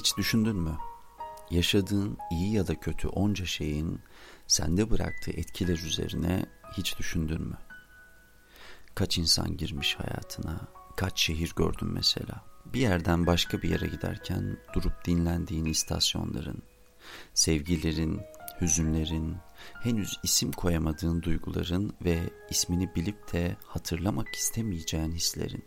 Hiç düşündün mü? Yaşadığın iyi ya da kötü onca şeyin sende bıraktığı etkiler üzerine hiç düşündün mü? Kaç insan girmiş hayatına, kaç şehir gördün mesela. Bir yerden başka bir yere giderken durup dinlendiğin istasyonların, sevgilerin, hüzünlerin, henüz isim koyamadığın duyguların ve ismini bilip de hatırlamak istemeyeceğin hislerin.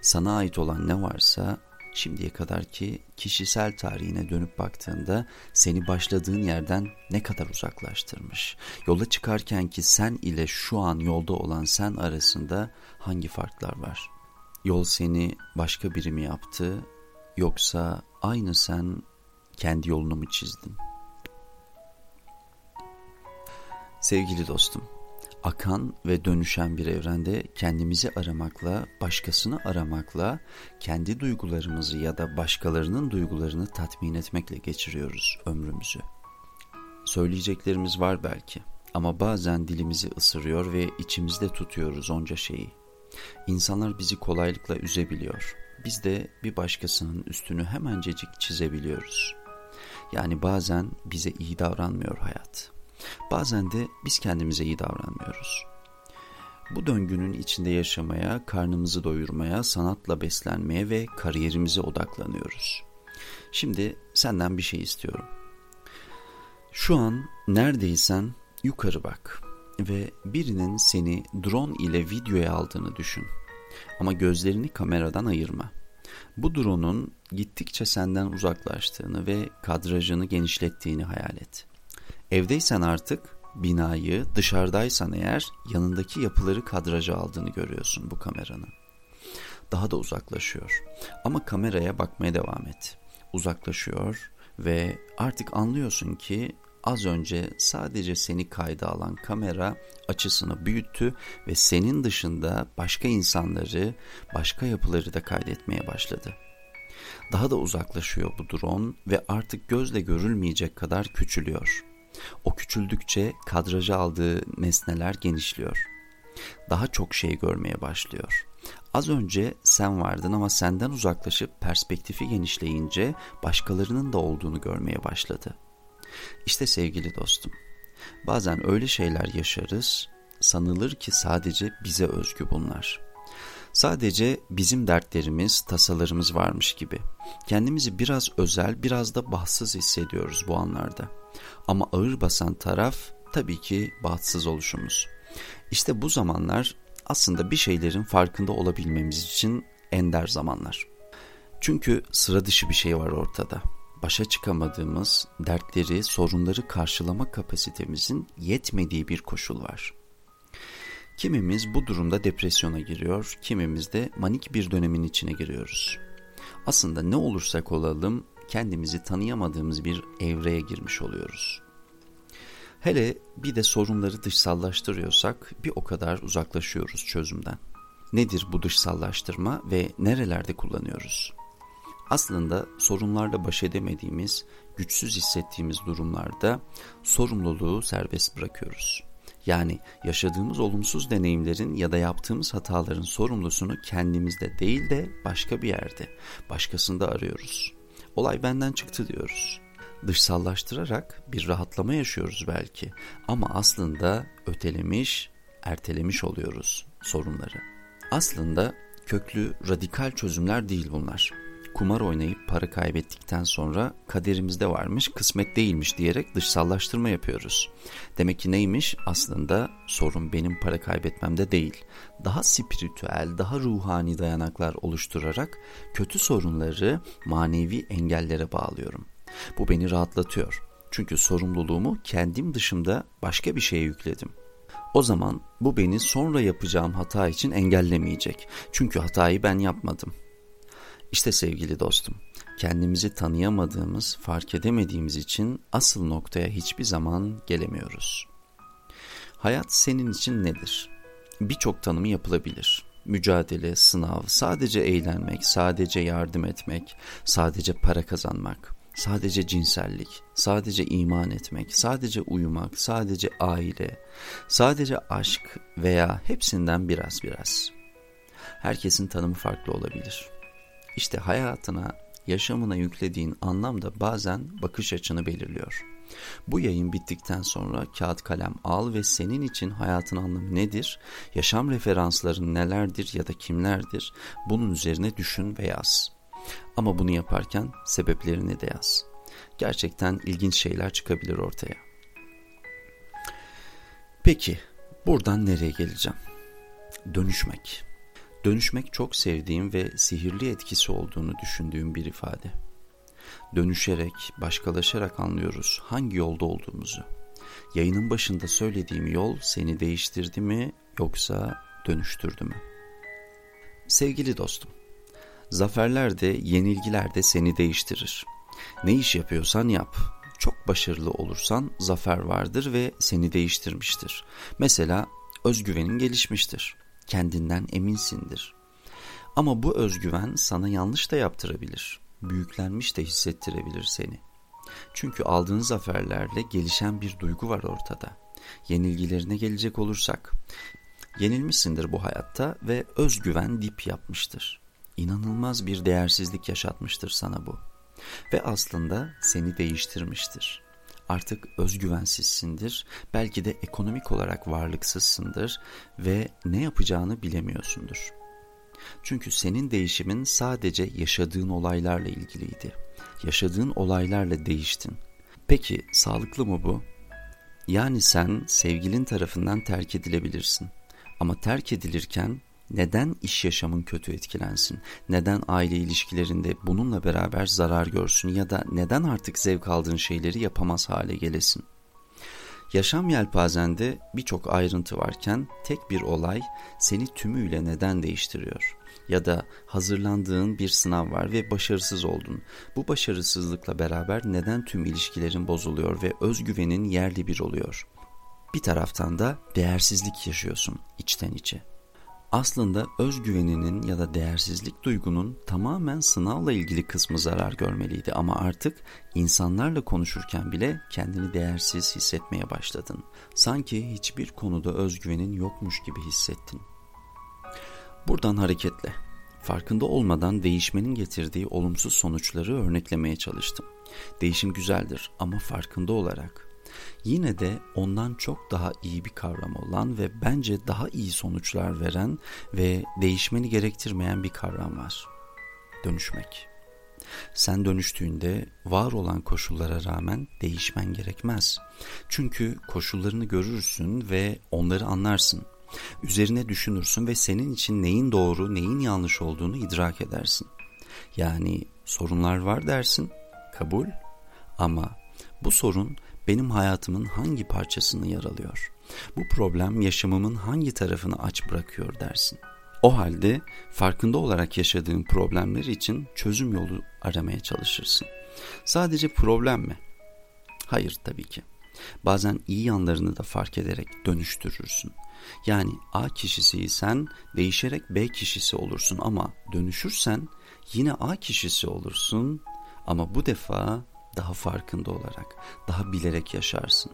Sana ait olan ne varsa şimdiye kadarki kişisel tarihine dönüp baktığında seni başladığın yerden ne kadar uzaklaştırmış. Yola çıkarken ki sen ile şu an yolda olan sen arasında hangi farklar var? Yol seni başka biri mi yaptı yoksa aynı sen kendi yolunu mu çizdin? Sevgili dostum, akan ve dönüşen bir evrende kendimizi aramakla, başkasını aramakla, kendi duygularımızı ya da başkalarının duygularını tatmin etmekle geçiriyoruz ömrümüzü. Söyleyeceklerimiz var belki ama bazen dilimizi ısırıyor ve içimizde tutuyoruz onca şeyi. İnsanlar bizi kolaylıkla üzebiliyor. Biz de bir başkasının üstünü hemencecik çizebiliyoruz. Yani bazen bize iyi davranmıyor hayat. Bazen de biz kendimize iyi davranmıyoruz. Bu döngünün içinde yaşamaya, karnımızı doyurmaya, sanatla beslenmeye ve kariyerimize odaklanıyoruz. Şimdi senden bir şey istiyorum. Şu an neredeysen yukarı bak ve birinin seni drone ile videoya aldığını düşün. Ama gözlerini kameradan ayırma. Bu drone'un gittikçe senden uzaklaştığını ve kadrajını genişlettiğini hayal et. Evdeysen artık binayı, dışarıdaysan eğer yanındaki yapıları kadraja aldığını görüyorsun bu kameranın. Daha da uzaklaşıyor. Ama kameraya bakmaya devam et. Uzaklaşıyor ve artık anlıyorsun ki az önce sadece seni kayda alan kamera açısını büyüttü ve senin dışında başka insanları, başka yapıları da kaydetmeye başladı. Daha da uzaklaşıyor bu drone ve artık gözle görülmeyecek kadar küçülüyor. O küçüldükçe kadraja aldığı nesneler genişliyor. Daha çok şey görmeye başlıyor. Az önce sen vardın ama senden uzaklaşıp perspektifi genişleyince başkalarının da olduğunu görmeye başladı. İşte sevgili dostum, bazen öyle şeyler yaşarız, sanılır ki sadece bize özgü bunlar. Sadece bizim dertlerimiz, tasalarımız varmış gibi. Kendimizi biraz özel, biraz da bahtsız hissediyoruz bu anlarda. Ama ağır basan taraf tabii ki bahtsız oluşumuz. İşte bu zamanlar aslında bir şeylerin farkında olabilmemiz için ender zamanlar. Çünkü sıra dışı bir şey var ortada. Başa çıkamadığımız dertleri, sorunları karşılama kapasitemizin yetmediği bir koşul var. Kimimiz bu durumda depresyona giriyor, kimimiz de manik bir dönemin içine giriyoruz. Aslında ne olursak olalım kendimizi tanıyamadığımız bir evreye girmiş oluyoruz. Hele bir de sorunları dışsallaştırıyorsak bir o kadar uzaklaşıyoruz çözümden. Nedir bu dışsallaştırma ve nerelerde kullanıyoruz? Aslında sorunlarla baş edemediğimiz, güçsüz hissettiğimiz durumlarda sorumluluğu serbest bırakıyoruz. Yani yaşadığımız olumsuz deneyimlerin ya da yaptığımız hataların sorumlusunu kendimizde değil de başka bir yerde, başkasında arıyoruz. Olay benden çıktı diyoruz. Dışsallaştırarak bir rahatlama yaşıyoruz belki ama aslında ötelemiş, ertelemiş oluyoruz sorunları. Aslında köklü, radikal çözümler değil bunlar kumar oynayıp para kaybettikten sonra kaderimizde varmış, kısmet değilmiş diyerek dışsallaştırma yapıyoruz. Demek ki neymiş? Aslında sorun benim para kaybetmemde değil. Daha spiritüel, daha ruhani dayanaklar oluşturarak kötü sorunları manevi engellere bağlıyorum. Bu beni rahatlatıyor. Çünkü sorumluluğumu kendim dışında başka bir şeye yükledim. O zaman bu beni sonra yapacağım hata için engellemeyecek. Çünkü hatayı ben yapmadım. İşte sevgili dostum, kendimizi tanıyamadığımız, fark edemediğimiz için asıl noktaya hiçbir zaman gelemiyoruz. Hayat senin için nedir? Birçok tanımı yapılabilir. Mücadele, sınav, sadece eğlenmek, sadece yardım etmek, sadece para kazanmak, sadece cinsellik, sadece iman etmek, sadece uyumak, sadece aile, sadece aşk veya hepsinden biraz biraz. Herkesin tanımı farklı olabilir. İşte hayatına, yaşamına yüklediğin anlam da bazen bakış açını belirliyor. Bu yayın bittikten sonra kağıt kalem al ve senin için hayatın anlamı nedir, yaşam referansların nelerdir ya da kimlerdir bunun üzerine düşün ve yaz. Ama bunu yaparken sebeplerini de yaz. Gerçekten ilginç şeyler çıkabilir ortaya. Peki buradan nereye geleceğim? Dönüşmek. Dönüşmek çok sevdiğim ve sihirli etkisi olduğunu düşündüğüm bir ifade. Dönüşerek, başkalaşarak anlıyoruz hangi yolda olduğumuzu. Yayının başında söylediğim yol seni değiştirdi mi yoksa dönüştürdü mü? Sevgili dostum, zaferler de yenilgiler de seni değiştirir. Ne iş yapıyorsan yap. Çok başarılı olursan zafer vardır ve seni değiştirmiştir. Mesela özgüvenin gelişmiştir kendinden eminsindir. Ama bu özgüven sana yanlış da yaptırabilir, büyüklenmiş de hissettirebilir seni. Çünkü aldığın zaferlerle gelişen bir duygu var ortada. Yenilgilerine gelecek olursak, yenilmişsindir bu hayatta ve özgüven dip yapmıştır. İnanılmaz bir değersizlik yaşatmıştır sana bu. Ve aslında seni değiştirmiştir artık özgüvensizsindir, belki de ekonomik olarak varlıksızsındır ve ne yapacağını bilemiyorsundur. Çünkü senin değişimin sadece yaşadığın olaylarla ilgiliydi. Yaşadığın olaylarla değiştin. Peki sağlıklı mı bu? Yani sen sevgilin tarafından terk edilebilirsin. Ama terk edilirken neden iş yaşamın kötü etkilensin? Neden aile ilişkilerinde bununla beraber zarar görsün ya da neden artık zevk aldığın şeyleri yapamaz hale gelesin? Yaşam yelpazende birçok ayrıntı varken tek bir olay seni tümüyle neden değiştiriyor? Ya da hazırlandığın bir sınav var ve başarısız oldun. Bu başarısızlıkla beraber neden tüm ilişkilerin bozuluyor ve özgüvenin yerli bir oluyor? Bir taraftan da değersizlik yaşıyorsun içten içe aslında özgüveninin ya da değersizlik duygunun tamamen sınavla ilgili kısmı zarar görmeliydi ama artık insanlarla konuşurken bile kendini değersiz hissetmeye başladın. Sanki hiçbir konuda özgüvenin yokmuş gibi hissettin. Buradan hareketle farkında olmadan değişmenin getirdiği olumsuz sonuçları örneklemeye çalıştım. Değişim güzeldir ama farkında olarak yine de ondan çok daha iyi bir kavram olan ve bence daha iyi sonuçlar veren ve değişmeni gerektirmeyen bir kavram var. Dönüşmek. Sen dönüştüğünde var olan koşullara rağmen değişmen gerekmez. Çünkü koşullarını görürsün ve onları anlarsın. Üzerine düşünürsün ve senin için neyin doğru, neyin yanlış olduğunu idrak edersin. Yani sorunlar var dersin, kabul ama bu sorun benim hayatımın hangi parçasını yaralıyor? Bu problem yaşamımın hangi tarafını aç bırakıyor dersin. O halde farkında olarak yaşadığın problemler için çözüm yolu aramaya çalışırsın. Sadece problem mi? Hayır tabii ki. Bazen iyi yanlarını da fark ederek dönüştürürsün. Yani A kişisiysen değişerek B kişisi olursun ama dönüşürsen yine A kişisi olursun ama bu defa daha farkında olarak, daha bilerek yaşarsın.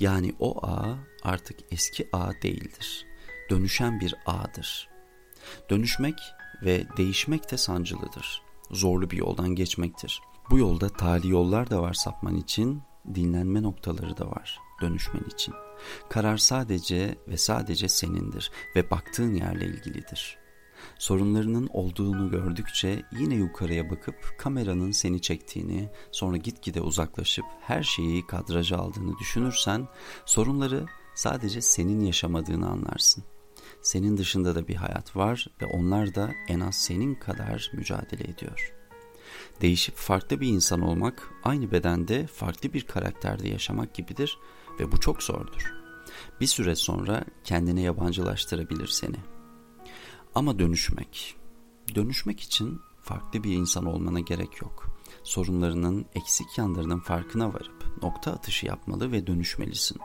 Yani o ağ artık eski ağ değildir. Dönüşen bir ağdır. Dönüşmek ve değişmek de sancılıdır. Zorlu bir yoldan geçmektir. Bu yolda tali yollar da var sapman için, dinlenme noktaları da var dönüşmen için. Karar sadece ve sadece senindir ve baktığın yerle ilgilidir. Sorunlarının olduğunu gördükçe yine yukarıya bakıp kameranın seni çektiğini, sonra gitgide uzaklaşıp her şeyi kadraja aldığını düşünürsen sorunları sadece senin yaşamadığını anlarsın. Senin dışında da bir hayat var ve onlar da en az senin kadar mücadele ediyor. Değişip farklı bir insan olmak aynı bedende farklı bir karakterde yaşamak gibidir ve bu çok zordur. Bir süre sonra kendine yabancılaştırabilir seni. Ama dönüşmek. Dönüşmek için farklı bir insan olmana gerek yok. Sorunlarının eksik yanlarının farkına varıp nokta atışı yapmalı ve dönüşmelisin.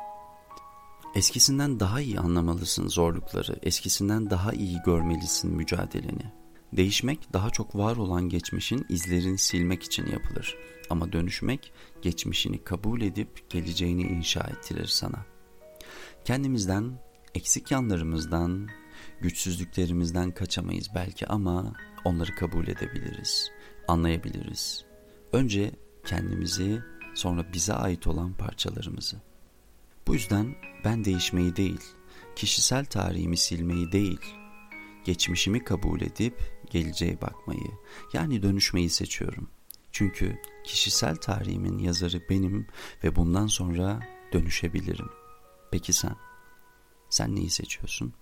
Eskisinden daha iyi anlamalısın zorlukları, eskisinden daha iyi görmelisin mücadeleni. Değişmek daha çok var olan geçmişin izlerini silmek için yapılır. Ama dönüşmek geçmişini kabul edip geleceğini inşa ettirir sana. Kendimizden, eksik yanlarımızdan, güçsüzlüklerimizden kaçamayız belki ama onları kabul edebiliriz, anlayabiliriz. Önce kendimizi, sonra bize ait olan parçalarımızı. Bu yüzden ben değişmeyi değil, kişisel tarihimi silmeyi değil, geçmişimi kabul edip geleceğe bakmayı, yani dönüşmeyi seçiyorum. Çünkü kişisel tarihimin yazarı benim ve bundan sonra dönüşebilirim. Peki sen? Sen neyi seçiyorsun?